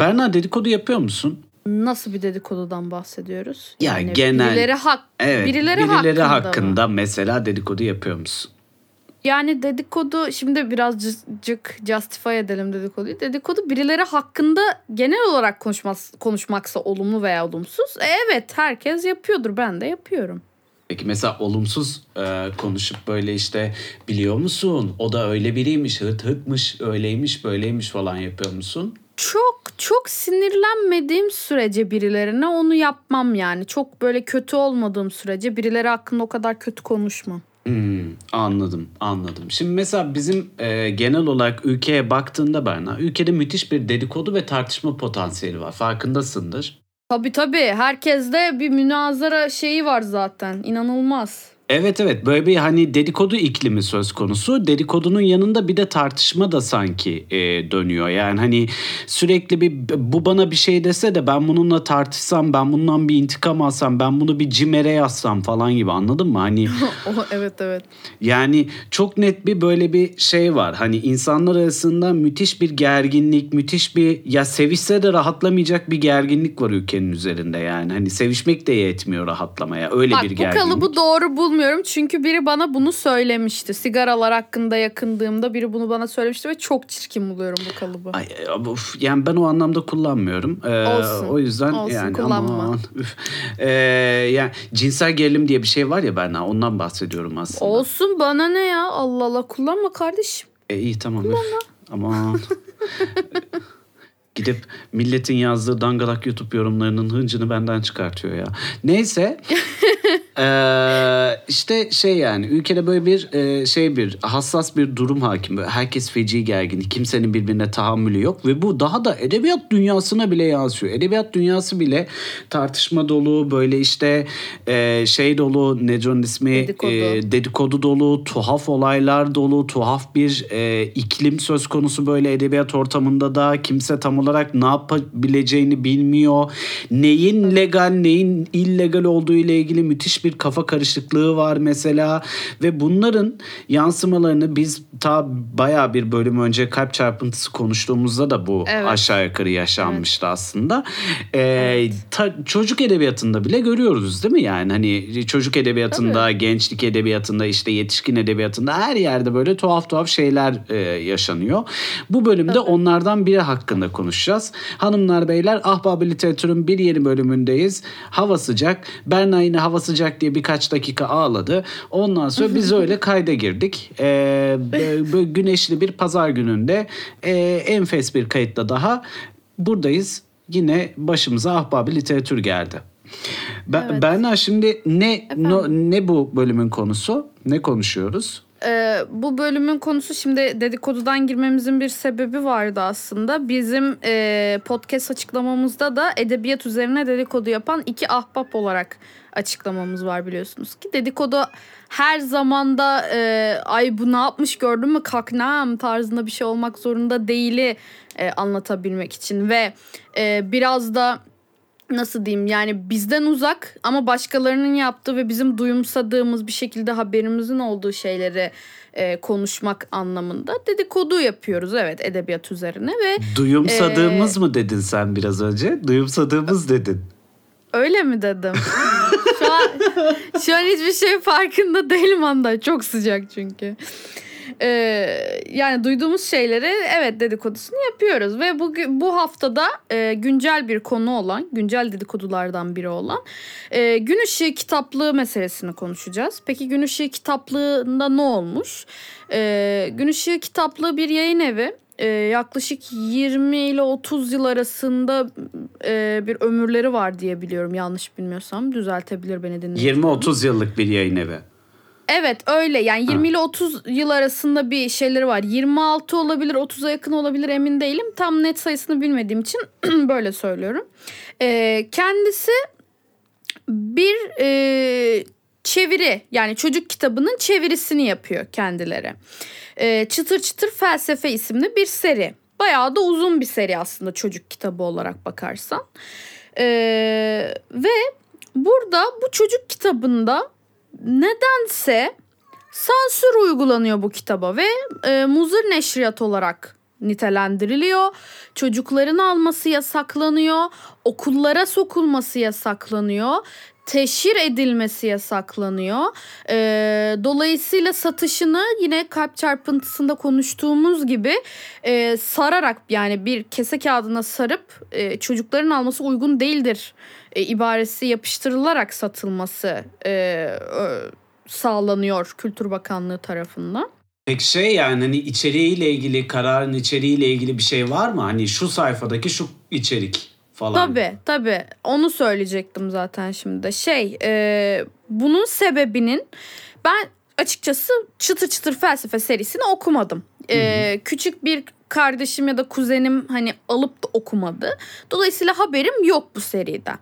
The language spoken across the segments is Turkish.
Berna dedikodu yapıyor musun? Nasıl bir dedikodudan bahsediyoruz? Ya genel- Birileri, hak, Evet. birileri, birileri hakkında, hakkında, mı? mesela dedikodu yapıyor musun? Yani dedikodu şimdi birazcık justify edelim dedikoduyu. Dedikodu birileri hakkında genel olarak konuşmaz, konuşmaksa olumlu veya olumsuz. E, evet herkes yapıyordur ben de yapıyorum. Peki mesela olumsuz e, konuşup böyle işte biliyor musun? O da öyle biriymiş, hırt hırtmış, öyleymiş, böyleymiş falan yapıyor musun? Çok çok sinirlenmediğim sürece birilerine onu yapmam yani. Çok böyle kötü olmadığım sürece birileri hakkında o kadar kötü konuşmam. Hmm, anladım, anladım. Şimdi mesela bizim e, genel olarak ülkeye baktığında Berna, ülkede müthiş bir dedikodu ve tartışma potansiyeli var. Farkındasındır. Tabii tabii herkeste bir münazara şeyi var zaten inanılmaz. Evet evet böyle bir hani dedikodu iklimi söz konusu. Dedikodunun yanında bir de tartışma da sanki e, dönüyor. Yani hani sürekli bir bu bana bir şey dese de ben bununla tartışsam, ben bundan bir intikam alsam, ben bunu bir cimere yazsam falan gibi anladın mı? Hani evet evet. yani çok net bir böyle bir şey var. Hani insanlar arasında müthiş bir gerginlik, müthiş bir ya sevişse de rahatlamayacak bir gerginlik var ülkenin üzerinde yani. Hani sevişmek de yetmiyor rahatlamaya. Öyle Bak bir bu gerginlik. kalıbı doğru bulmuyorum çünkü biri bana bunu söylemişti. Sigaralar hakkında yakındığımda biri bunu bana söylemişti ve çok çirkin buluyorum bu kalıbı. Ay, of, yani ben o anlamda kullanmıyorum. Ee, Olsun. O yüzden Olsun, yani kullanma. aman. Ee, yani cinsel gerilim diye bir şey var ya Berna ondan bahsediyorum aslında. Olsun bana ne ya Allah Allah kullanma kardeşim. E, iyi tamam. üf. Aman. Gidip milletin yazdığı dangalak YouTube yorumlarının hıncını benden çıkartıyor ya. Neyse. Ee, işte şey yani ülkede böyle bir e, şey bir hassas bir durum hakim. Böyle herkes feci gergin. Kimsenin birbirine tahammülü yok ve bu daha da edebiyat dünyasına bile yansıyor. Edebiyat dünyası bile tartışma dolu böyle işte e, şey dolu ne onun ismi Dedikodu. e, dedikodu dolu, tuhaf olaylar dolu, tuhaf bir e, iklim söz konusu böyle edebiyat ortamında da kimse tam olarak ne yapabileceğini bilmiyor. Neyin legal, neyin illegal olduğu ile ilgili müthiş bir kafa karışıklığı var mesela ve bunların yansımalarını biz ta bayağı bir bölüm önce kalp çarpıntısı konuştuğumuzda da bu Evet. aşağı yukarı yaşanmıştı aslında. E, ta- çocuk edebiyatında bile görüyoruz değil mi yani hani çocuk edebiyatında, gençlik edebiyatında işte yetişkin edebiyatında her yerde böyle tuhaf tuhaf şeyler e, yaşanıyor. Bu bölümde onlardan biri hakkında konuşacağız. Hanımlar beyler Ahbab Literatür'ün bir yeni bölümündeyiz. Hava sıcak. Berna yine hava sıcak diye birkaç dakika ağladı. Ondan sonra biz öyle kayda girdik. E, bö- böyle güneşli bir pazar gününde e, enfes bir kayıtla daha buradayız. Yine başımıza Ahbab Literatür geldi. Ben, Evet. Berna şimdi ne no- ne bu bölümün konusu? Ne konuşuyoruz? Ee, bu bölümün konusu şimdi dedikodudan girmemizin bir sebebi vardı aslında. Bizim e, podcast açıklamamızda da edebiyat üzerine dedikodu yapan iki ahbap olarak açıklamamız var biliyorsunuz ki. Dedikodu her zamanda e, ay bu ne yapmış gördün mü kaknam tarzında bir şey olmak zorunda değili e, anlatabilmek için ve e, biraz da nasıl diyeyim yani bizden uzak ama başkalarının yaptığı ve bizim duyumsadığımız bir şekilde haberimizin olduğu şeyleri e, konuşmak anlamında dedikodu yapıyoruz evet edebiyat üzerine ve Duyumsadığımız Ee, mı dedin sen biraz önce? Duyumsadığımız dedin. öyle mi dedim? şu an şu an hiçbir şey farkında değilim anda çok sıcak çünkü. Ee, yani duyduğumuz şeyleri evet dedikodusunu yapıyoruz ve bu bu haftada e, güncel bir konu olan güncel dedikodulardan biri olan e, Gün Işığı kitaplığı meselesini konuşacağız. Peki Gün Işığı kitaplığında ne olmuş? E, Gün Işığı kitaplığı bir yayın evi. E, yaklaşık 20 ile 30 yıl arasında e, bir ömürleri var diye biliyorum yanlış bilmiyorsam düzeltebilir beni dinleyen. 20-30 yıllık bir yayın evi. Evet öyle yani 20 ile 30 yıl arasında bir şeyleri var. 26 olabilir 30'a yakın olabilir emin değilim. Tam net sayısını bilmediğim için böyle söylüyorum. Ee, kendisi bir e, çeviri yani çocuk kitabının çevirisini yapıyor kendileri. Ee, çıtır çıtır felsefe isimli bir seri. Bayağı da uzun bir seri aslında çocuk kitabı olarak bakarsan. Ee, ve burada bu çocuk kitabında nedense sansür uygulanıyor bu kitaba ve e, Muzır Neşriyat olarak nitelendiriliyor. Çocukların alması yasaklanıyor. Okullara sokulması yasaklanıyor. Teşhir edilmesi yasaklanıyor. Ee, dolayısıyla satışını yine kalp çarpıntısında konuştuğumuz gibi e, sararak yani bir kese kağıdına sarıp e, çocukların alması uygun değildir e, ibaresi yapıştırılarak satılması e, e, sağlanıyor Kültür Bakanlığı tarafından. Peki şey yani hani içeriğiyle ilgili kararın içeriğiyle ilgili bir şey var mı? Hani şu sayfadaki şu içerik falan. Tabii tabii onu söyleyecektim zaten şimdi. Şey e, bunun sebebinin ben açıkçası çıtır çıtır felsefe serisini okumadım. E, küçük bir kardeşim ya da kuzenim hani alıp da okumadı. Dolayısıyla haberim yok bu seriden.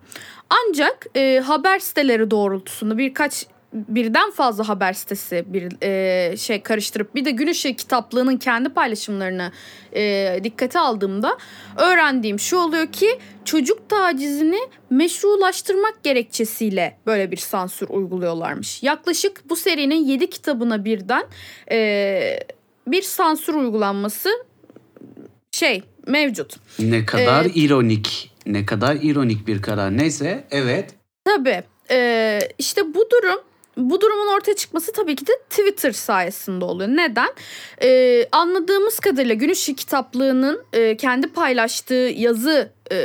Ancak e, haber siteleri doğrultusunda birkaç birden fazla haber sitesi bir e, şey karıştırıp bir de Gün Işığı kitaplığının kendi paylaşımlarını e, dikkate aldığımda öğrendiğim şu oluyor ki çocuk tacizini meşrulaştırmak gerekçesiyle böyle bir sansür uyguluyorlarmış. Yaklaşık bu serinin 7 kitabına birden e, bir sansür uygulanması şey mevcut. Ne kadar Ee, ironik. Ne kadar ironik bir karar. Neyse evet. Tabii. Ee, işte bu durum bu durumun ortaya çıkması tabii ki de Twitter sayesinde oluyor. Neden? Ee, anladığımız kadarıyla Gün kitaplığının e, kendi paylaştığı yazı e,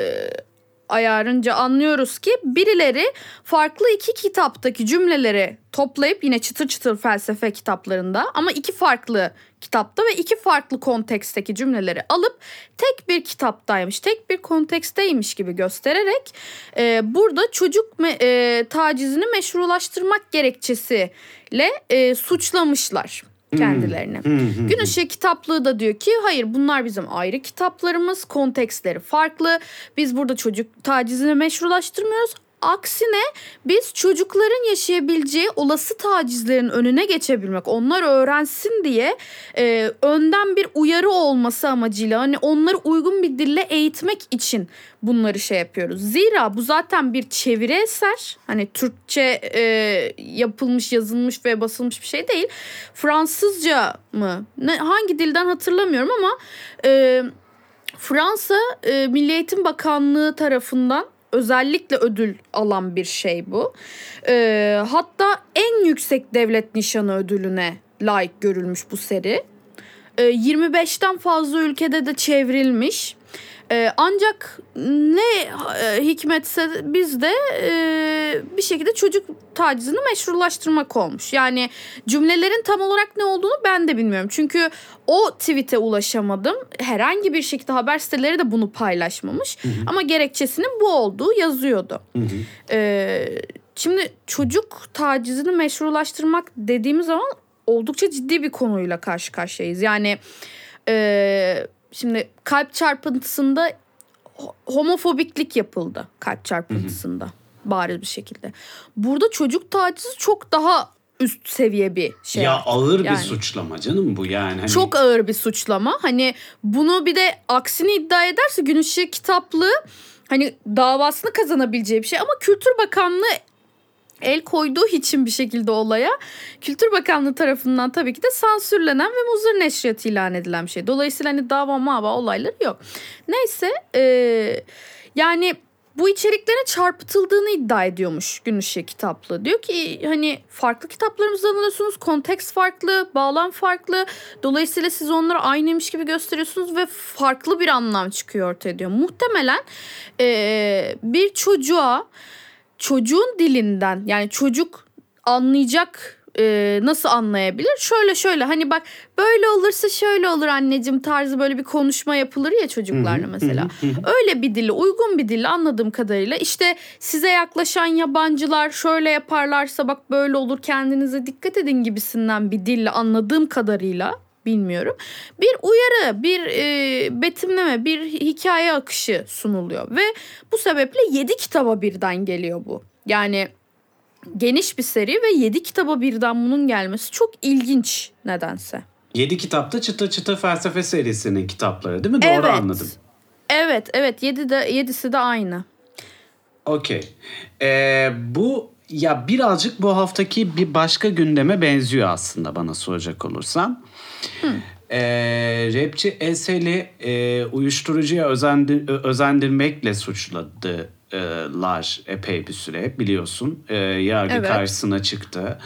ayarınca anlıyoruz ki birileri farklı iki kitaptaki cümleleri toplayıp yine çıtır çıtır felsefe kitaplarında ama iki farklı kitapta ve iki farklı konteksteki cümleleri alıp tek bir kitaptaymış, tek bir konteksteymiş gibi göstererek e, burada çocuk me, e, tacizini meşrulaştırmak gerekçesiyle e, suçlamışlar kendilerini. Gün Işığı kitaplığı da diyor ki hayır bunlar bizim ayrı kitaplarımız, kontekstleri farklı. Biz burada çocuk tacizini meşrulaştırmıyoruz. Aksine biz çocukların yaşayabileceği olası tacizlerin önüne geçebilmek, onlar öğrensin diye e, önden bir uyarı olması amacıyla hani onları uygun bir dille eğitmek için bunları şey yapıyoruz. Zira bu zaten bir çeviri eser. Hani Türkçe e, yapılmış, yazılmış ve basılmış bir şey değil. Fransızca mı? Ne, hangi dilden hatırlamıyorum ama e, Fransa e, Milli Eğitim Bakanlığı tarafından özellikle ödül alan bir şey bu. E, hatta en yüksek devlet nişanı ödülüne layık görülmüş bu seri. E, 25'ten fazla ülkede de çevrilmiş. E, ancak ne e, hikmetse bizde e, bir şekilde çocuk tacizini meşrulaştırmak olmuş. Yani cümlelerin tam olarak ne olduğunu ben de bilmiyorum. Çünkü o tweet'e ulaşamadım. Herhangi bir şekilde haber siteleri de bunu paylaşmamış. Ama gerekçesinin bu olduğu yazıyordu. E, şimdi çocuk tacizini meşrulaştırmak dediğimiz zaman oldukça ciddi bir konuyla karşı karşıyayız. Yani e, şimdi kalp çarpıntısında ho- homofobiklik yapıldı kalp çarpıntısında bariz bir şekilde. Burada çocuk tacizi çok daha üst seviye bir şey. ya ağır bir Yani. suçlama canım bu yani. Hani Çok ağır bir suçlama. Hani bunu bir de aksini iddia ederse Gün Işığı kitaplığı hani davasını kazanabileceği bir şey ama Kültür Bakanlığı el koyduğu için bir şekilde olaya Kültür Bakanlığı tarafından tabii ki de sansürlenen ve muzır neşriyatı ilan edilen bir şey. Dolayısıyla hani dava mava olayları yok. Neyse eee, yani bu içeriklerin çarpıtıldığını iddia ediyormuş Gün Işığı kitaplığı. Diyor ki hani farklı kitaplarımızdan alıyorsunuz. Konteks farklı, bağlam farklı. Dolayısıyla siz onları aynıymış gibi gösteriyorsunuz ve farklı bir anlam çıkıyor ortaya diyor. Muhtemelen eee, bir çocuğa çocuğun dilinden yani çocuk anlayacak e, nasıl anlayabilir? Şöyle şöyle hani bak böyle olursa şöyle olur anneciğim tarzı böyle bir konuşma yapılır ya çocuklarla mesela. Öyle bir dille uygun bir dille anladığım kadarıyla işte size yaklaşan yabancılar şöyle yaparlarsa bak böyle olur kendinize dikkat edin gibisinden bir dille anladığım kadarıyla bilmiyorum. Bir uyarı, bir e, betimleme, bir hikaye akışı sunuluyor ve bu sebeple 7 kitaba birden geliyor bu. Yani geniş bir seri ve 7 kitaba birden bunun gelmesi çok ilginç nedense. 7 kitapta çıtır çıtır felsefe serisinin kitapları değil mi? Doğru evet. anladım. Evet, evet. 7 de 7'si de aynı. Okey. Ee, bu ya birazcık bu haftaki bir başka gündeme benziyor aslında bana soracak olursan. E, rapçi Esel'i e, uyuşturucuya özendir, özendirmekle suçladı lar epey bir süre biliyorsun. E, yargı evet. karşısına çıktı.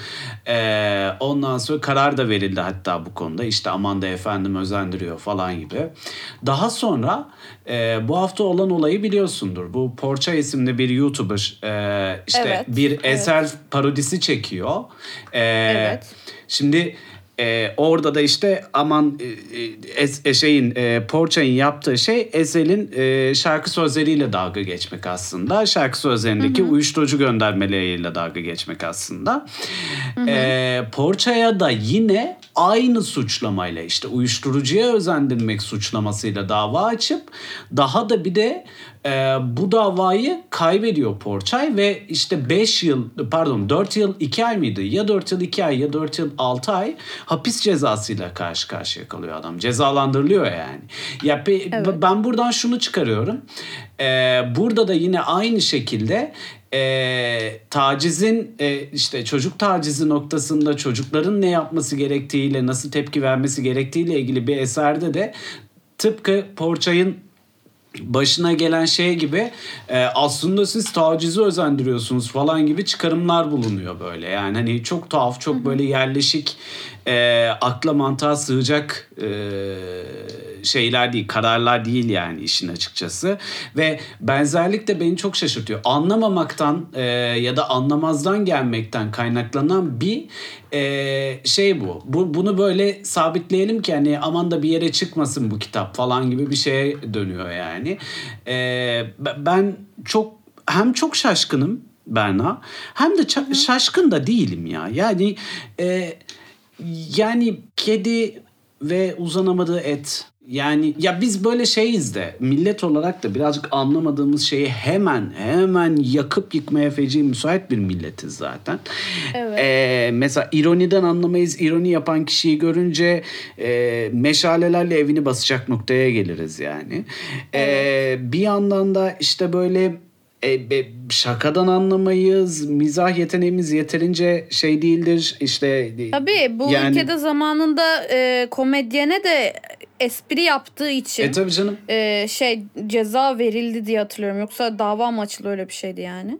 E, ondan sonra karar da verildi hatta bu konuda. İşte aman da efendim özendiriyor falan gibi. Daha sonra e, bu hafta olan olayı biliyorsundur. Bu Porça isimli bir YouTuber e, işte evet, bir eser evet. parodisi çekiyor. E, evet. Şimdi e, orada da işte aman e, e, e şeyin e, Porça'nın yaptığı şey Ezel'in e, şarkı sözleriyle dalga geçmek aslında. Şarkı sözlerindeki hı hı. uyuşturucu göndermeleriyle dalga geçmek aslında. Hı hı. E, Porça'ya da yine aynı suçlamayla işte uyuşturucuya özendirmek suçlamasıyla dava açıp daha da bir de e, bu davayı kaybediyor Porçay ve işte 5 yıl pardon 4 yıl 2 ay mıydı? Ya 4 yıl 2 ay ya 4 yıl 6 ay hapis cezasıyla karşı karşıya kalıyor adam. Cezalandırılıyor yani. Ya evet. ben buradan şunu çıkarıyorum. Ee, burada da yine aynı şekilde e, tacizin e, işte çocuk tacizi noktasında çocukların ne yapması gerektiğiyle nasıl tepki vermesi gerektiğiyle ilgili bir eserde de tıpkı Porçay'ın başına gelen şey gibi e, aslında siz tacizi özendiriyorsunuz falan gibi çıkarımlar bulunuyor böyle. Yani hani çok tuhaf, çok böyle yerleşik, e, akla mantığa sığacak e, şeyler değil, kararlar değil yani işin açıkçası. Ve benzerlik de beni çok şaşırtıyor. Anlamamaktan e, ya da anlamazdan gelmekten kaynaklanan bir e, şey bu. bu. Bunu böyle sabitleyelim ki hani aman da bir yere çıkmasın bu kitap falan gibi bir şeye dönüyor yani. E, ben çok hem çok şaşkınım Berna hem de şaşkın da değilim ya. Yani e, yani kedi ve uzanamadığı et yani ya biz böyle şeyiz de millet olarak da birazcık anlamadığımız şeyi hemen hemen yakıp yıkmaya feci müsait bir milletiz zaten. Evet. Ee, mesela ironiden anlamayız. İroni yapan kişiyi görünce e, meşalelerle evini basacak noktaya geliriz yani. Ee, evet. Ee, bir yandan da işte böyle e, şakadan anlamayız. Mizah yeteneğimiz yeterince şey değildir. İşte Tabii bu yani... ülkede zamanında e, komedyene de espri yaptığı için e, tabii canım. E, şey ceza verildi diye hatırlıyorum. Yoksa dava mı açıldı öyle bir şeydi yani.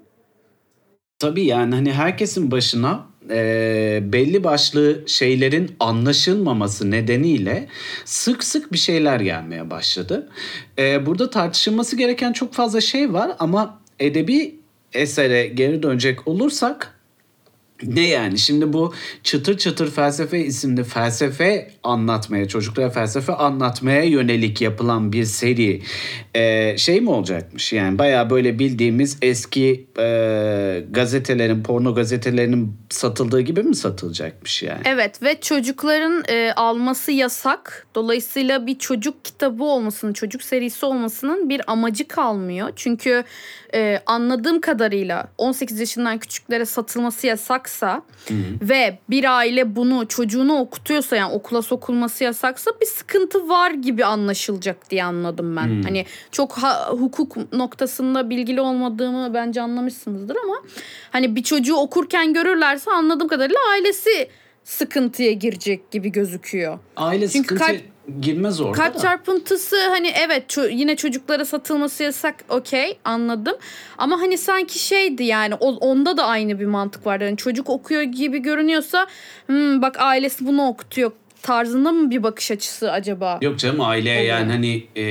Tabii yani hani herkesin başına e, belli başlı şeylerin anlaşılmaması nedeniyle sık sık bir şeyler gelmeye başladı. E, burada tartışılması gereken çok fazla şey var ama edebi esere geri dönecek olursak ne yani? Şimdi bu çıtır çıtır felsefe isimli felsefe anlatmaya çocuklara felsefe anlatmaya yönelik yapılan bir seri e, şey mi olacakmış? Yani baya böyle bildiğimiz eski e, gazetelerin porno gazetelerinin satıldığı gibi mi satılacakmış yani? Evet ve çocukların e, alması yasak. Dolayısıyla bir çocuk kitabı olmasının çocuk serisi olmasının bir amacı kalmıyor. Çünkü e, anladığım kadarıyla 18 yaşından küçüklere satılması yasaksa Hı-hı. ve bir aile bunu çocuğunu okutuyorsa yani okula sokulması yasaksa bir sıkıntı var gibi anlaşılacak diye anladım ben. Hı-hı. Hani çok ha, hukuk noktasında bilgili olmadığımı bence anlamışsınızdır ama hani bir çocuğu okurken görürlerse anladığım kadarıyla ailesi sıkıntıya girecek gibi gözüküyor. Aile Çünkü sıkıntı kalp, girmez orada Kalp da. çarpıntısı hani evet ço- yine çocuklara satılması yasak okey anladım. Ama hani sanki şeydi yani o, onda da aynı bir mantık var. Yani çocuk okuyor gibi görünüyorsa hmm, bak ailesi bunu okutuyor tarzında mı bir bakış açısı acaba? Yok canım aileye yani hani e,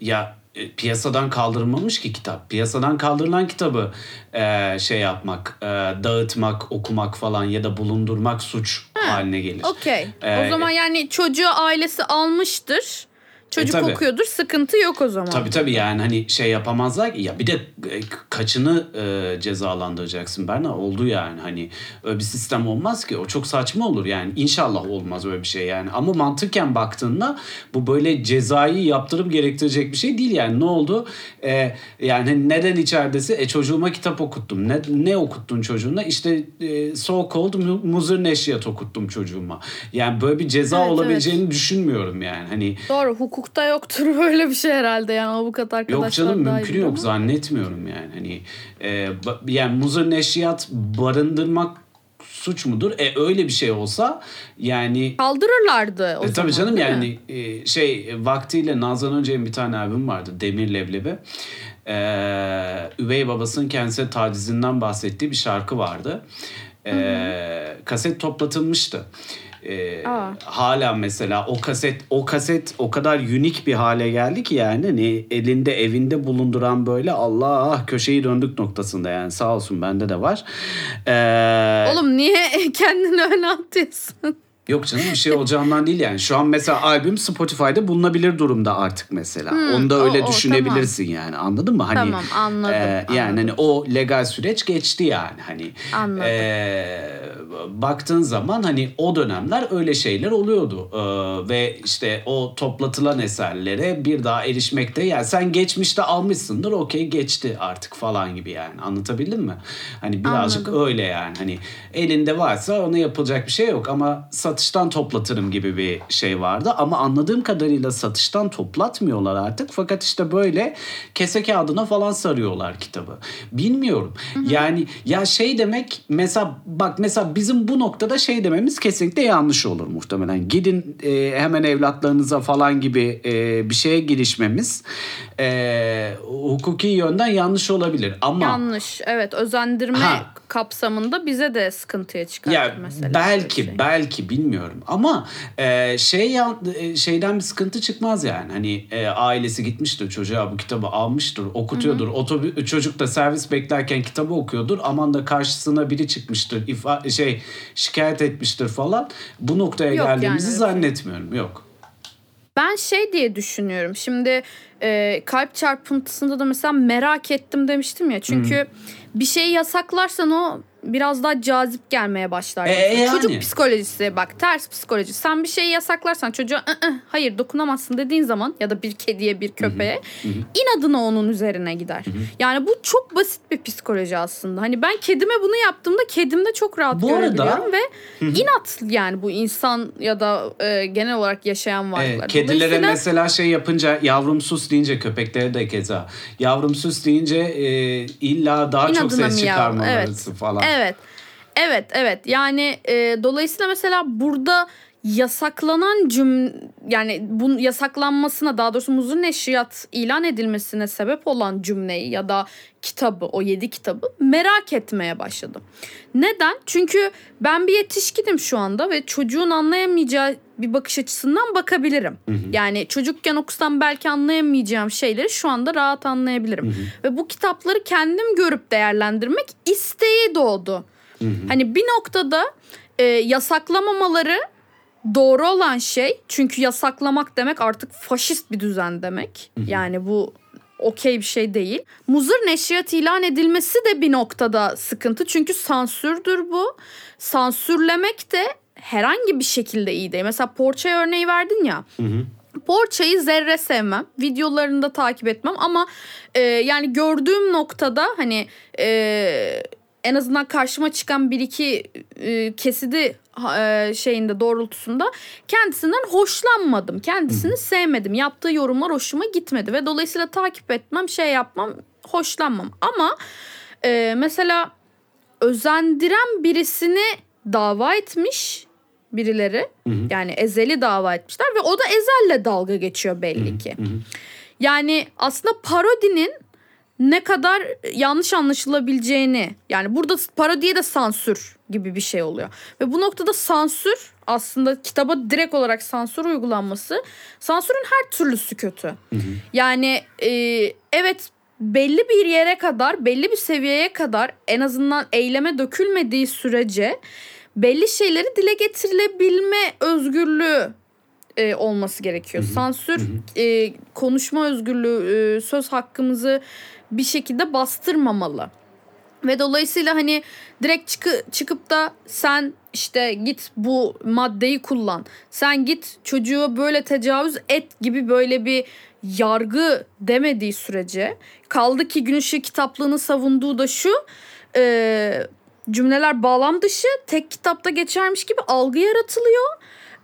ya e, piyasadan kaldırılmamış ki kitap. Piyasadan kaldırılan kitabı e, şey yapmak, e, dağıtmak, okumak falan ya da bulundurmak suç ha, haline gelir. Okey. E, o zaman yani çocuğu ailesi almıştır. Çocuk e, tabii. okuyordur sıkıntı yok o zaman. Tabii tabii yani hani şey yapamazlar ki. Ya bir de e, kaçını e, cezalandıracaksın Berna? Oldu yani. Hani öyle bir sistem olmaz ki. O çok saçma olur yani. İnşallah olmaz öyle bir şey yani. Ama mantıken baktığında bu böyle cezayı yaptırıp gerektirecek bir şey değil yani. Ne oldu? E, yani neden içeridesi? E çocuğuma kitap okuttum. Ne, ne okuttun çocuğuna? İşte e, so called muzır neşriyat okuttum çocuğuma. Yani böyle bir ceza evet, olabileceğini evet. düşünmüyorum yani. Hani doğru hukuk hukukta yoktur böyle bir şey herhalde yani avukat arkadaşlar Yok canım mümkün yok ama. zannetmiyorum yani. Hani e, yani muzır neşriyat barındırmak suç mudur? E öyle bir şey olsa yani Kaldırırlardı o e, zaman. tabii canım yani e, şey vaktiyle Nazan Hoca'nın bir tane albüm vardı Demir Leblebi. Ee, üvey babasının kendisine tacizinden bahsettiği bir şarkı vardı. Ee, kaset toplatılmıştı. Ee, hala mesela o kaset o kaset o kadar unik bir hale geldi ki yani hani elinde evinde bulunduran böyle Allah köşeyi döndük noktasında yani sağ olsun bende de var. Ee, Oğlum niye kendini öne atıyorsun? Yok canım bir şey olacağından değil yani. Şu an mesela albüm Spotify'da bulunabilir durumda artık mesela. Hmm, Onu da öyle o- o, düşünebilirsin yani. Anladın mı? Hani Tamam, anladım, yani anladım. hani o legal süreç geçti yani. Hani Anladım. e, baktığın zaman hani o dönemler öyle şeyler oluyordu. E, ve işte o toplatılan eserlere bir daha erişmekte yani sen geçmişte almışsındır okey geçti artık falan gibi yani. Anlatabildim mi? Hani birazcık Anladım. öyle yani. Hani elinde varsa ona yapılacak bir şey yok ama satıştan toplatırım gibi bir şey vardı. Ama anladığım kadarıyla satıştan toplatmıyorlar artık. Fakat işte böyle kese kağıdına falan sarıyorlar kitabı. Bilmiyorum. Yani ya şey demek mesela bak mesela bizim bu noktada şey dememiz kesinlikle yanlış olur muhtemelen. Gidin e, hemen evlatlarınıza falan gibi e, bir şeye girişmemiz e, hukuki yönden yanlış olabilir. Ama Yanlış. Evet özendirme Ha. kapsamında bize de sıkıntıya çıkar ya mesela. belki şey. belki bilmiyorum ama e, şey e, şeyden bir sıkıntı çıkmaz yani hani e, ailesi gitmiştir çocuğa bu kitabı almıştır okutuyordur Otobü- çocuk da servis beklerken kitabı okuyordur aman da karşısına biri çıkmıştır ifa şey şikayet etmiştir falan bu noktaya Yok yani geldiğimizi bir şey. zannetmiyorum yok. Ben şey diye düşünüyorum. Şimdi e, kalp çarpıntısında da mesela merak ettim demiştim ya. Çünkü bir şeyi yasaklarsan o biraz daha cazip gelmeye başlar. E, mesela. yani. Çocuk psikolojisi bak ters psikoloji. Sen bir şeyi yasaklarsan çocuğa "Aa, hayır dokunamazsın dediğin zaman ya da bir kediye bir köpeğe inadına onun üzerine gider. Yani bu çok basit bir psikoloji aslında. Hani ben kedime bunu yaptığımda kedim de çok rahat Bu arada- görebiliyorum ve inat yani bu insan ya da e, genel olarak yaşayan varlıklar. Evet, kedilere Dolayısıyla- mesela şey yapınca yavrum sus deyince köpeklere de keza. Yavrum sus deyince e, illa daha çok İnadına ses miyav, çıkarmaları falan. Evet. Evet, evet. Yani e, dolayısıyla mesela burada yasaklanan cüm yani bunun yasaklanmasına daha doğrusu muzur neşriyat ilan edilmesine sebep olan cümleyi ya da kitabı o yedi kitabı merak etmeye başladım. Neden? Çünkü ben bir yetişkinim şu anda ve çocuğun anlayamayacağı bir bakış açısından bakabilirim. Yani çocukken okusam belki anlayamayacağım şeyleri şu anda rahat anlayabilirim. Ve bu kitapları kendim görüp değerlendirmek isteği doğdu. Hani bir noktada e, yasaklamamaları doğru olan şey çünkü yasaklamak demek artık faşist bir düzen demek. Yani bu okey bir şey değil. Muzır neşriyat ilan edilmesi de bir noktada sıkıntı. Çünkü sansürdür bu. Sansürlemek de herhangi bir şekilde iyi değil. Mesela Porçay örneği verdin ya. Porçayı zerre sevmem. Videolarını da takip etmem ama e, yani gördüğüm noktada hani e, en azından karşıma çıkan bir iki e, kesidi e, şeyinde doğrultusunda kendisinden hoşlanmadım. Kendisini sevmedim. Yaptığı yorumlar hoşuma gitmedi ve dolayısıyla takip etmem, şey yapmam, hoşlanmam. Ama e, mesela özendiren birisini dava etmiş birileri. Yani Ezel'i dava etmişler ve o da Ezel'le dalga geçiyor belli ki. Yani aslında parodinin ne kadar yanlış anlaşılabileceğini yani burada parodiye de sansür gibi bir şey oluyor. Ve bu noktada sansür aslında kitaba direkt olarak sansür uygulanması sansürün her türlüsü kötü. Yani e, evet belli bir yere kadar belli bir seviyeye kadar en azından eyleme dökülmediği sürece belli şeyleri dile getirilebilme özgürlüğü e, olması gerekiyor. Sansür e, konuşma özgürlüğü, e, söz hakkımızı bir şekilde bastırmamalı. Ve dolayısıyla hani direkt çıkı, çıkıp da sen işte git bu maddeyi kullan. Sen git çocuğu böyle tecavüz et gibi böyle bir yargı demediği sürece kaldı ki gün ışığı kitaplığını savunduğu da şu e, cümleler bağlam dışı tek kitapta geçermiş gibi algı yaratılıyor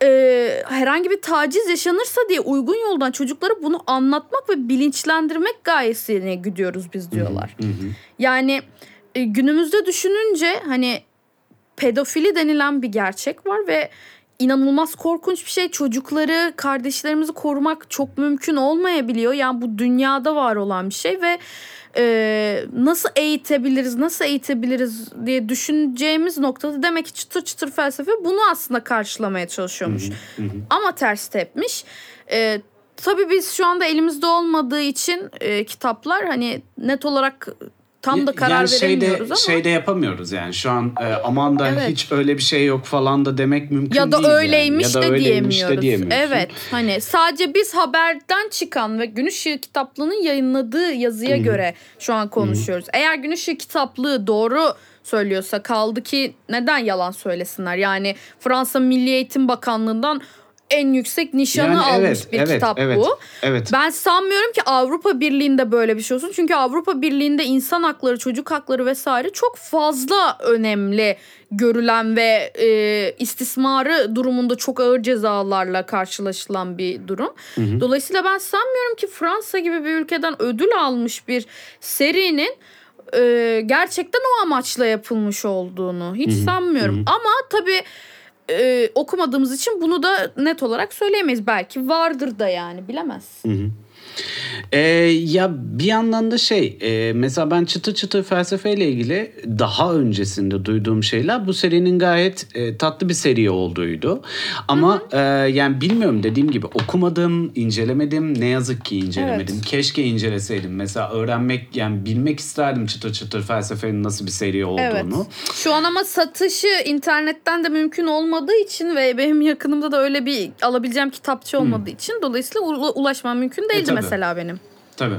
e, herhangi bir taciz yaşanırsa diye uygun yoldan çocuklara bunu anlatmak ve bilinçlendirmek gayesine gidiyoruz biz diyorlar. Yani e, günümüzde düşününce hani pedofili denilen bir gerçek var ve inanılmaz korkunç bir şey. Çocukları, kardeşlerimizi korumak çok mümkün olmayabiliyor. Yani bu dünyada var olan bir şey ve e, nasıl eğitebiliriz, nasıl eğitebiliriz diye düşüneceğimiz noktada demek ki çıtır çıtır felsefe bunu aslında karşılamaya çalışıyormuş. Ama ters tepmiş. E, tabii biz şu anda elimizde olmadığı için e, kitaplar hani net olarak tam da karar yani şeyde, veremiyoruz ama. Şeyde yapamıyoruz yani şu an e, aman da Evet. hiç öyle bir şey yok falan da demek mümkün ya da değil. yani. öyleymiş, Ya da de, öyleymiş diyemiyoruz. de diyemiyorsun. Evet hani sadece biz haberden çıkan ve Gün Işığı kitaplığının yayınladığı yazıya göre şu an konuşuyoruz. Eğer Gün Işığı kitaplığı doğru söylüyorsa kaldı ki neden yalan söylesinler? Yani Fransa Milli Eğitim Bakanlığı'ndan en yüksek nişanı Yani almış evet, bir evet, kitap evet, bu. evet. Ben sanmıyorum ki Avrupa Birliği'nde böyle bir şey olsun. Çünkü Avrupa Birliği'nde insan hakları, çocuk hakları vesaire çok fazla önemli görülen ve e, istismarı durumunda çok ağır cezalarla karşılaşılan bir durum. Dolayısıyla ben sanmıyorum ki Fransa gibi bir ülkeden ödül almış bir serinin e, gerçekten o amaçla yapılmış olduğunu hiç sanmıyorum. Ama tabii e, okumadığımız için bunu da net olarak söyleyemeyiz. Belki vardır da yani bilemez. Ee, ya bir yandan da şey e, mesela ben çıtır çıtır felsefeyle ilgili daha öncesinde duyduğum şeyler bu serinin gayet e, tatlı bir seri olduğuydu. Ama e, yani bilmiyorum dediğim gibi okumadım, incelemedim. Ne yazık ki incelemedim. Evet. Keşke inceleseydim. Mesela öğrenmek yani bilmek isterdim çıtır çıtır felsefenin nasıl bir seri olduğunu. Evet. Şu an ama satışı internetten de mümkün olmadığı için ve benim yakınımda da öyle bir alabileceğim kitapçı olmadığı için dolayısıyla ula- ulaşmam mümkün değildi tabii. mesela benim. Tabii.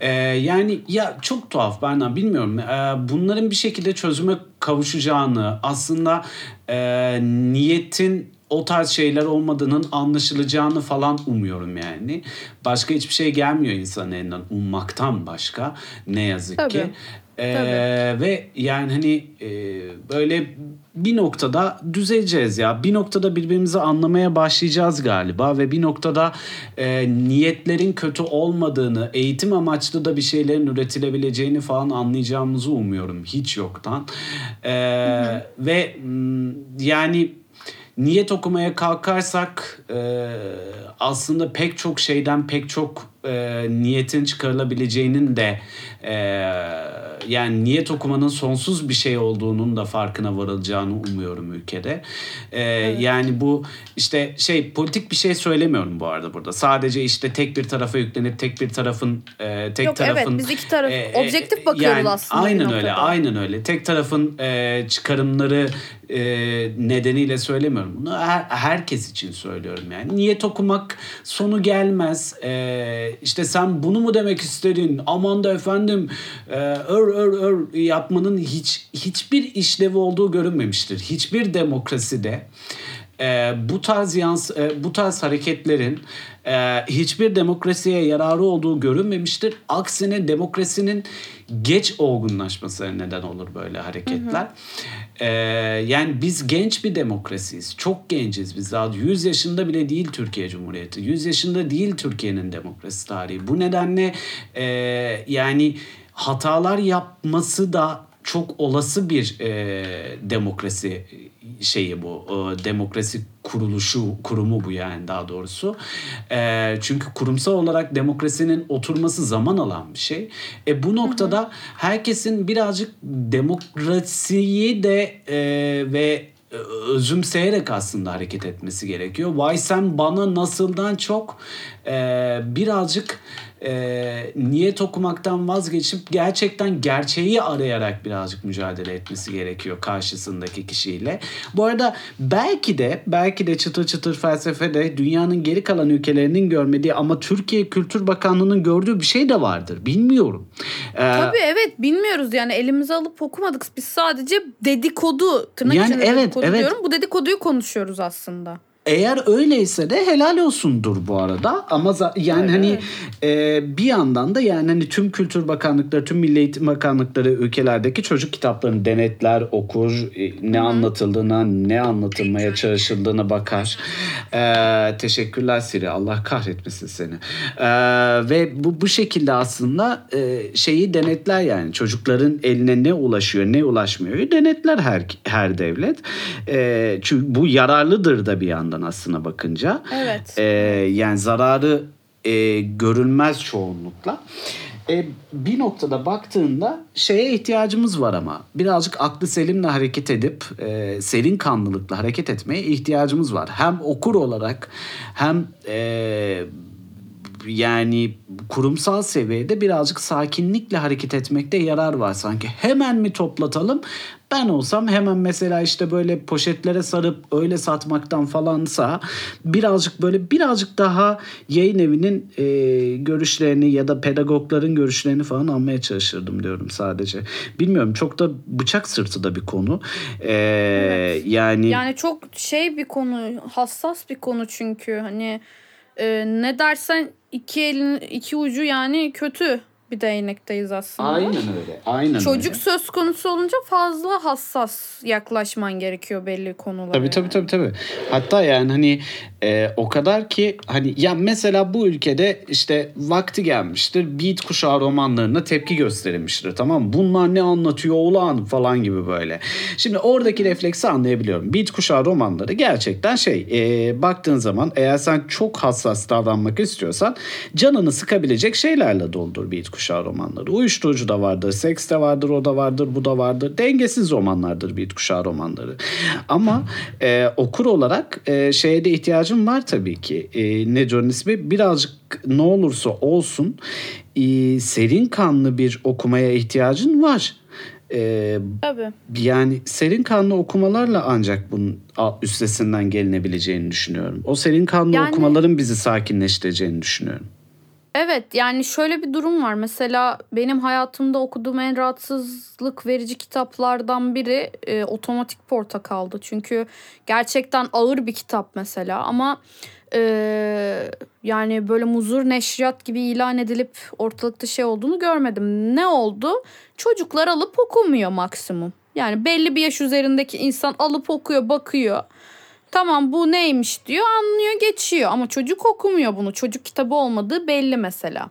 Ee, yani ya çok tuhaf Berna bilmiyorum. Ee, bunların bir şekilde çözüme kavuşacağını aslında e, niyetin o tarz şeyler olmadığının anlaşılacağını falan umuyorum yani. Başka hiçbir şey gelmiyor insanın elinden ummaktan başka ne yazık Tabii. ki. Ee, ve yani hani e, böyle bir noktada düzeleceğiz ya. Bir noktada birbirimizi anlamaya başlayacağız galiba ve bir noktada e, niyetlerin kötü olmadığını, eğitim amaçlı da bir şeylerin üretilebileceğini falan anlayacağımızı umuyorum hiç yoktan. Ee, ve yani niyet okumaya kalkarsak e, aslında pek çok şeyden pek çok e, niyetin çıkarılabileceğinin de e, yani niyet okumanın sonsuz bir şey olduğunun da farkına varılacağını umuyorum ülkede. E, Yani bu işte şey politik bir şey söylemiyorum bu arada burada. Sadece işte tek bir tarafa yüklenip tek bir tarafın e, tek Yok, evet, tarafın biz iki taraf- objektif bakıyoruz aslında bir Aynen öyle. Aynen öyle. Tek tarafın e, çıkarımları e, nedeniyle söylemiyorum bunu. Her, herkes için söylüyorum yani. Niyet okumak sonu gelmez. E, işte sen bunu mu demek istedin? Aman da efendim e, ör ör ör yapmanın hiç hiçbir işlevi olduğu görünmemiştir. Hiçbir demokraside e, bu tarz yans e, bu tarz hareketlerin e, hiçbir demokrasiye yararı olduğu görünmemiştir. Aksine demokrasinin geç olgunlaşmasına neden olur böyle hareketler. E, yani biz genç bir demokrasiyiz. Çok genciz biz daha 100 yaşında bile değil Türkiye Cumhuriyeti. 100 yaşında değil Türkiye'nin demokrasi tarihi. Bu nedenle e, yani hatalar yapması da çok olası bir e, demokrasi şeyi bu. E, demokrasi kuruluşu, kurumu bu yani daha doğrusu. E, çünkü kurumsal olarak demokrasinin oturması zaman alan bir şey. E, bu noktada herkesin birazcık demokrasiyi de e, ve özümseyerek aslında hareket etmesi gerekiyor. Vay sen bana nasıldan çok e, birazcık e, niyet okumaktan vazgeçip gerçekten gerçeği arayarak birazcık mücadele etmesi gerekiyor karşısındaki kişiyle. Bu arada belki de belki de çıtır çıtır felsefede dünyanın geri kalan ülkelerinin görmediği ama Türkiye Kültür Bakanlığı'nın gördüğü bir şey de vardır. Bilmiyorum. Ee, Tabii evet bilmiyoruz yani elimize alıp okumadık. Biz sadece dedikodu tırnak Yani içinde evet, dedikodu evet. diyorum. Bu dedikoduyu konuşuyoruz aslında. Eğer öyleyse de helal olsundur bu arada. Ama za- yani Evet, hani e, bir yandan da yani hani tüm Kültür Bakanlıkları, tüm Milli Eğitim Bakanlıkları ülkelerdeki çocuk kitaplarını denetler, okur, e, ne anlatıldığına, ne anlatılmaya çalışıldığına bakar. E, teşekkürler Siri. Allah kahretmesin seni. E, ve bu bu şekilde aslında e, şeyi denetler yani çocukların eline ne ulaşıyor, ne ulaşmıyor denetler her her devlet. E, çünkü bu yararlıdır da bir yandan aslına bakınca. Evet. E, yani zararı e, görülmez çoğunlukla. E, bir noktada baktığında şeye ihtiyacımız var ama birazcık aklı selimle hareket edip e, serin kanlılıkla hareket etmeye ihtiyacımız var. Hem okur olarak hem e, yani kurumsal seviyede birazcık sakinlikle hareket etmekte yarar var sanki. Hemen mi toplatalım? Ben olsam hemen mesela işte böyle poşetlere sarıp öyle satmaktan falansa birazcık böyle birazcık daha yayın evinin e, görüşlerini ya da pedagogların görüşlerini falan almaya çalışırdım diyorum sadece. Bilmiyorum çok da bıçak sırtı da bir konu. E, Yani Yani çok şey bir konu, hassas bir konu çünkü hani e, ne dersen iki elin iki ucu yani kötü bir değnekteyiz aslında. aynen öyle. Aynen Çocuk öyle. söz konusu olunca fazla hassas yaklaşman gerekiyor belli konulara. Tabii tabii tabii tabii. Hatta yani hani e, o kadar ki hani ya mesela bu ülkede işte vakti gelmiştir. Beat kuşağı romanlarına tepki gösterilmiştir tamam? Bunlar ne anlatıyor ulan falan gibi böyle. Şimdi oradaki refleksi anlayabiliyorum. Beat kuşağı romanları gerçekten şey e, baktığın zaman eğer sen çok hassas davranmak istiyorsan canını sıkabilecek şeylerle doldur Beat kuşağı romanları. Uyuşturucu da vardır, seks de vardır, o da vardır, bu da vardır. Dengesiz romanlardır Beat kuşağı romanları. Ama e, okur olarak e, şeye de ihtiyacım var tabii ki. E, ne John ismi? Birazcık ne olursa olsun e, serin kanlı bir okumaya ihtiyacın var. E, Tabii. yani serin kanlı okumalarla ancak bunun üstesinden gelinebileceğini düşünüyorum. O serin kanlı Yani- okumaların bizi sakinleştireceğini düşünüyorum. Evet yani şöyle bir durum var. Mesela benim hayatımda okuduğum en rahatsızlık verici kitaplardan biri e, Otomatik Portakal'dı. Çünkü gerçekten ağır bir kitap mesela ama e, yani böyle muzur neşriyat gibi ilan edilip ortalıkta şey olduğunu görmedim. Ne oldu? Çocuklar alıp okumuyor maksimum. Yani belli bir yaş üzerindeki insan alıp okuyor, bakıyor. Tamam bu neymiş diyor anlıyor geçiyor ama çocuk okumuyor bunu çocuk kitabı olmadığı belli mesela.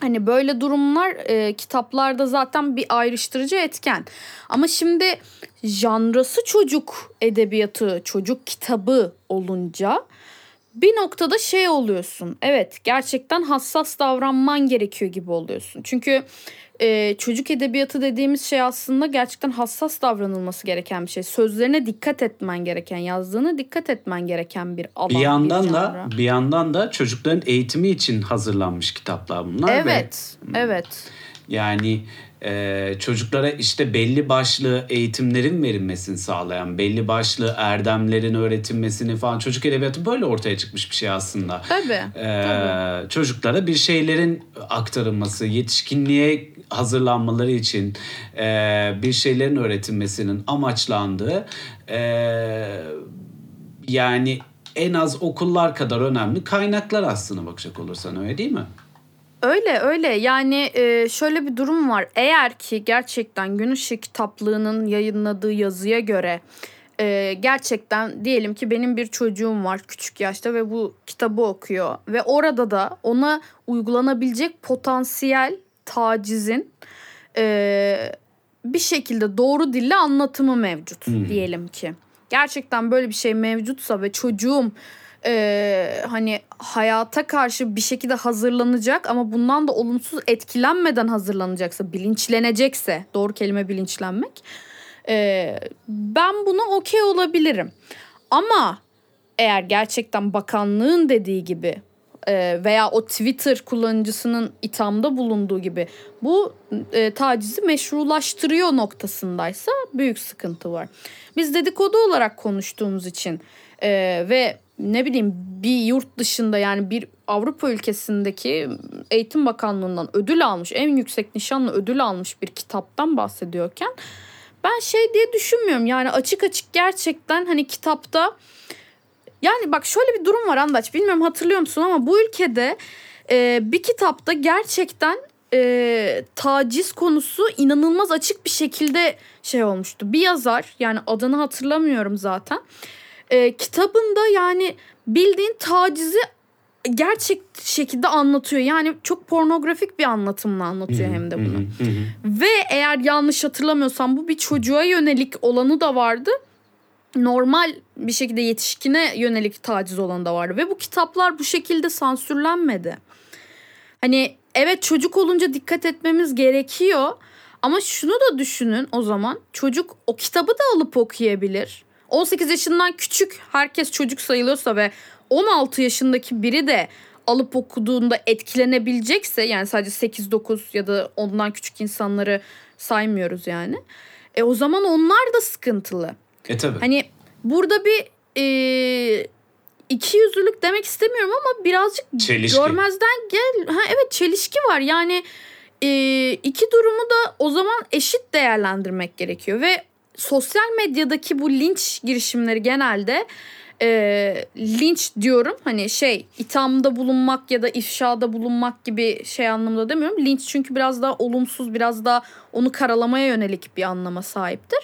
Hani böyle durumlar e, kitaplarda zaten bir ayrıştırıcı etken. Ama şimdi janrası çocuk edebiyatı, çocuk kitabı olunca bir noktada şey oluyorsun. Evet gerçekten hassas davranman gerekiyor gibi oluyorsun. Çünkü e, çocuk edebiyatı dediğimiz şey aslında gerçekten hassas davranılması gereken bir şey. Sözlerine dikkat etmen gereken, yazdığına dikkat etmen gereken bir alan. Bir yandan bir da bir yandan da çocukların eğitimi için hazırlanmış kitaplar bunlar ve Evet, evet. Yani e, çocuklara işte belli başlı eğitimlerin verilmesini sağlayan, belli başlı erdemlerin öğretilmesini falan çocuk edebiyatı böyle ortaya çıkmış bir şey aslında. Tabii. E, tabii. çocuklara bir şeylerin aktarılması, yetişkinliğe hazırlanmaları için e, bir şeylerin öğretilmesinin amaçlandığı e, yani en az okullar kadar önemli kaynaklar aslına bakacak olursan öyle değil mi? Öyle öyle yani e, şöyle bir durum var. Eğer ki gerçekten Gün Işığı kitaplığının yayınladığı yazıya göre e, gerçekten diyelim ki benim bir çocuğum var küçük yaşta ve bu kitabı okuyor. Ve orada da ona uygulanabilecek potansiyel tacizin e, bir şekilde doğru dille anlatımı mevcut diyelim ki. Gerçekten böyle bir şey mevcutsa ve çocuğum e, hani hayata karşı bir şekilde hazırlanacak ama bundan da olumsuz etkilenmeden hazırlanacaksa, bilinçlenecekse, doğru kelime bilinçlenmek. e, ben buna okey olabilirim. Ama eğer gerçekten bakanlığın dediği gibi veya o Twitter kullanıcısının ithamda bulunduğu gibi bu e, tacizi meşrulaştırıyor noktasındaysa büyük sıkıntı var. Biz dedikodu olarak konuştuğumuz için e, ve ne bileyim bir yurt dışında yani bir Avrupa ülkesindeki Eğitim Bakanlığı'ndan ödül almış en yüksek nişanla ödül almış bir kitaptan bahsediyorken ben şey diye düşünmüyorum yani açık açık gerçekten hani kitapta Yani bak şöyle bir durum var Andaç. Bilmiyorum hatırlıyor musun ama bu ülkede e, bir kitapta gerçekten e, taciz konusu inanılmaz açık bir şekilde şey olmuştu. Bir yazar yani adını hatırlamıyorum zaten. E, kitabında yani bildiğin tacizi gerçek şekilde anlatıyor. Yani çok pornografik bir anlatımla anlatıyor hem de bunu. Ve eğer yanlış hatırlamıyorsam bu bir çocuğa yönelik olanı da vardı. Normal bir şekilde yetişkine yönelik taciz olanı da vardı. Ve bu kitaplar bu şekilde sansürlenmedi. Hani evet çocuk olunca dikkat etmemiz gerekiyor. Ama şunu da düşünün o zaman. Çocuk o kitabı da alıp okuyabilir. 18 yaşından küçük herkes çocuk sayılıyorsa ve 16 yaşındaki biri de alıp okuduğunda etkilenebilecekse yani sadece 8-9 ya da ondan küçük insanları saymıyoruz yani. E o zaman onlar da sıkıntılı. E tabii. Hani burada bir e, iki yüzlülük demek istemiyorum ama birazcık Çelişki. görmezden gel. Ha evet çelişki var. Yani e, iki durumu da o zaman eşit değerlendirmek gerekiyor ve sosyal medyadaki bu linç girişimleri genelde e, linç diyorum hani şey ithamda bulunmak ya da ifşada bulunmak gibi şey anlamda demiyorum. Linç çünkü biraz daha olumsuz biraz daha onu karalamaya yönelik bir anlama sahiptir.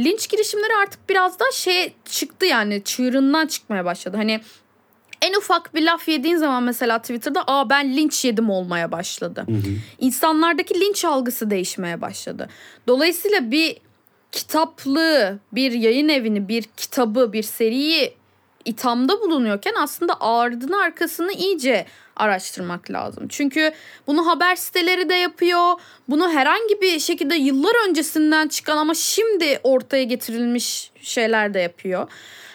Linç girişimleri artık biraz daha şey çıktı yani çığırından çıkmaya başladı. Hani en ufak bir laf yediğin zaman mesela Twitter'da aa ben linç yedim olmaya başladı. İnsanlardaki linç algısı değişmeye başladı. Dolayısıyla bir kitaplığı, bir yayın evini, bir kitabı, bir seriyi ithamda bulunuyorken aslında ardını arkasını iyice araştırmak lazım. Çünkü bunu haber siteleri de yapıyor. Bunu herhangi bir şekilde yıllar öncesinden çıkan ama şimdi ortaya getirilmiş şeyler de yapıyor.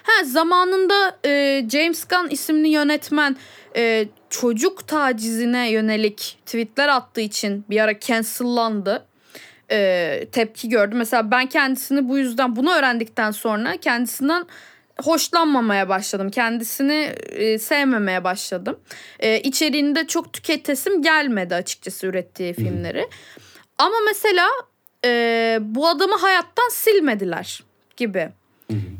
Ha zamanında e, James Gunn isimli yönetmen e, çocuk tacizine yönelik tweetler attığı için bir ara cancellandı. E, tepki gördü. Mesela ben kendisini bu yüzden bunu öğrendikten sonra kendisinden hoşlanmamaya başladım. Kendisini e, sevmemeye başladım. E, içeriğinde çok tüketesim gelmedi açıkçası ürettiği filmleri. Ama mesela e, bu adamı hayattan silmediler gibi.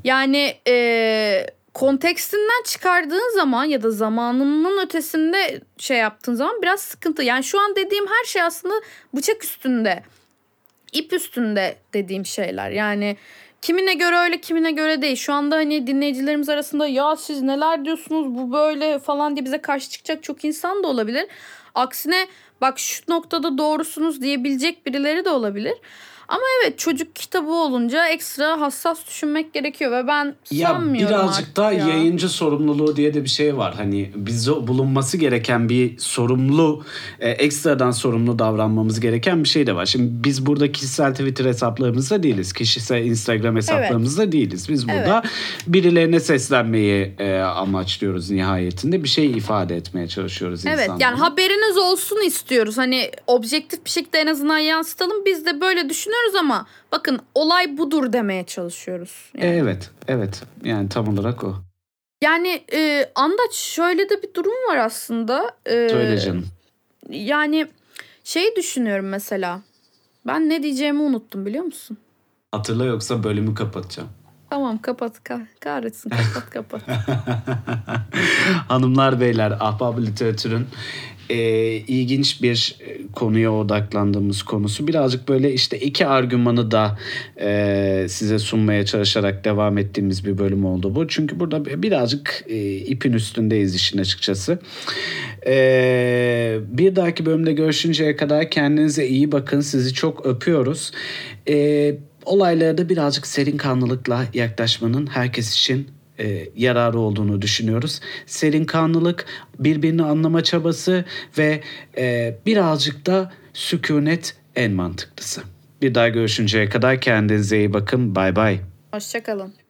Yani e, kontekstinden çıkardığın zaman ya da zamanının ötesinde şey yaptığın zaman biraz sıkıntı. Yani şu an dediğim her şey aslında bıçak üstünde, ip üstünde dediğim şeyler. Yani kimine göre öyle kimine göre değil. Şu anda hani dinleyicilerimiz arasında ya siz neler diyorsunuz bu böyle falan diye bize karşı çıkacak çok insan da olabilir. Aksine bak şu noktada doğrusunuz diyebilecek birileri de olabilir. Ama evet çocuk kitabı olunca ekstra hassas düşünmek gerekiyor ve ben Ya sanmıyorum birazcık daha ya. yayıncı sorumluluğu diye de bir şey var. Hani bizde bulunması gereken bir sorumlu, e, ekstradan sorumlu davranmamız gereken bir şey de var. Şimdi biz burada kişisel Twitter hesaplarımızda değiliz. Kişisel Instagram hesaplarımızda değiliz. Biz burada birilerine seslenmeyi e, amaçlıyoruz nihayetinde. Bir şey ifade etmeye çalışıyoruz Evet insanlara. yani haberiniz olsun istiyoruz. Hani objektif bir şekilde en azından yansıtalım. Biz de böyle düşünüyoruz ama bakın olay budur demeye çalışıyoruz. Yani, Evet, evet. Yani tam olarak o. yani e, Andaç şöyle de bir durum var aslında. E, Söyle canım. Yani şey düşünüyorum mesela. Ben ne diyeceğimi unuttum biliyor musun? Hatırla yoksa bölümü kapatacağım. Tamam kapat ka- kahretsin kapat kapat. Hanımlar beyler ahbab literatürün e, ilginç bir e, konuya odaklandığımız konusu. Birazcık böyle işte iki argümanı da e, size sunmaya çalışarak devam ettiğimiz bir bölüm oldu bu. Çünkü burada birazcık e, ipin üstündeyiz işin açıkçası. E, bir dahaki bölümde görüşünceye kadar kendinize iyi bakın. Sizi çok öpüyoruz. E, olaylara da birazcık serin kanlılıkla yaklaşmanın herkes için e, yararı olduğunu düşünüyoruz. Serin kanlılık, birbirini anlama çabası ve e, birazcık da sükunet en mantıklısı. Bir daha görüşünceye kadar kendinize iyi bakın. Bay bay. Hoşçakalın.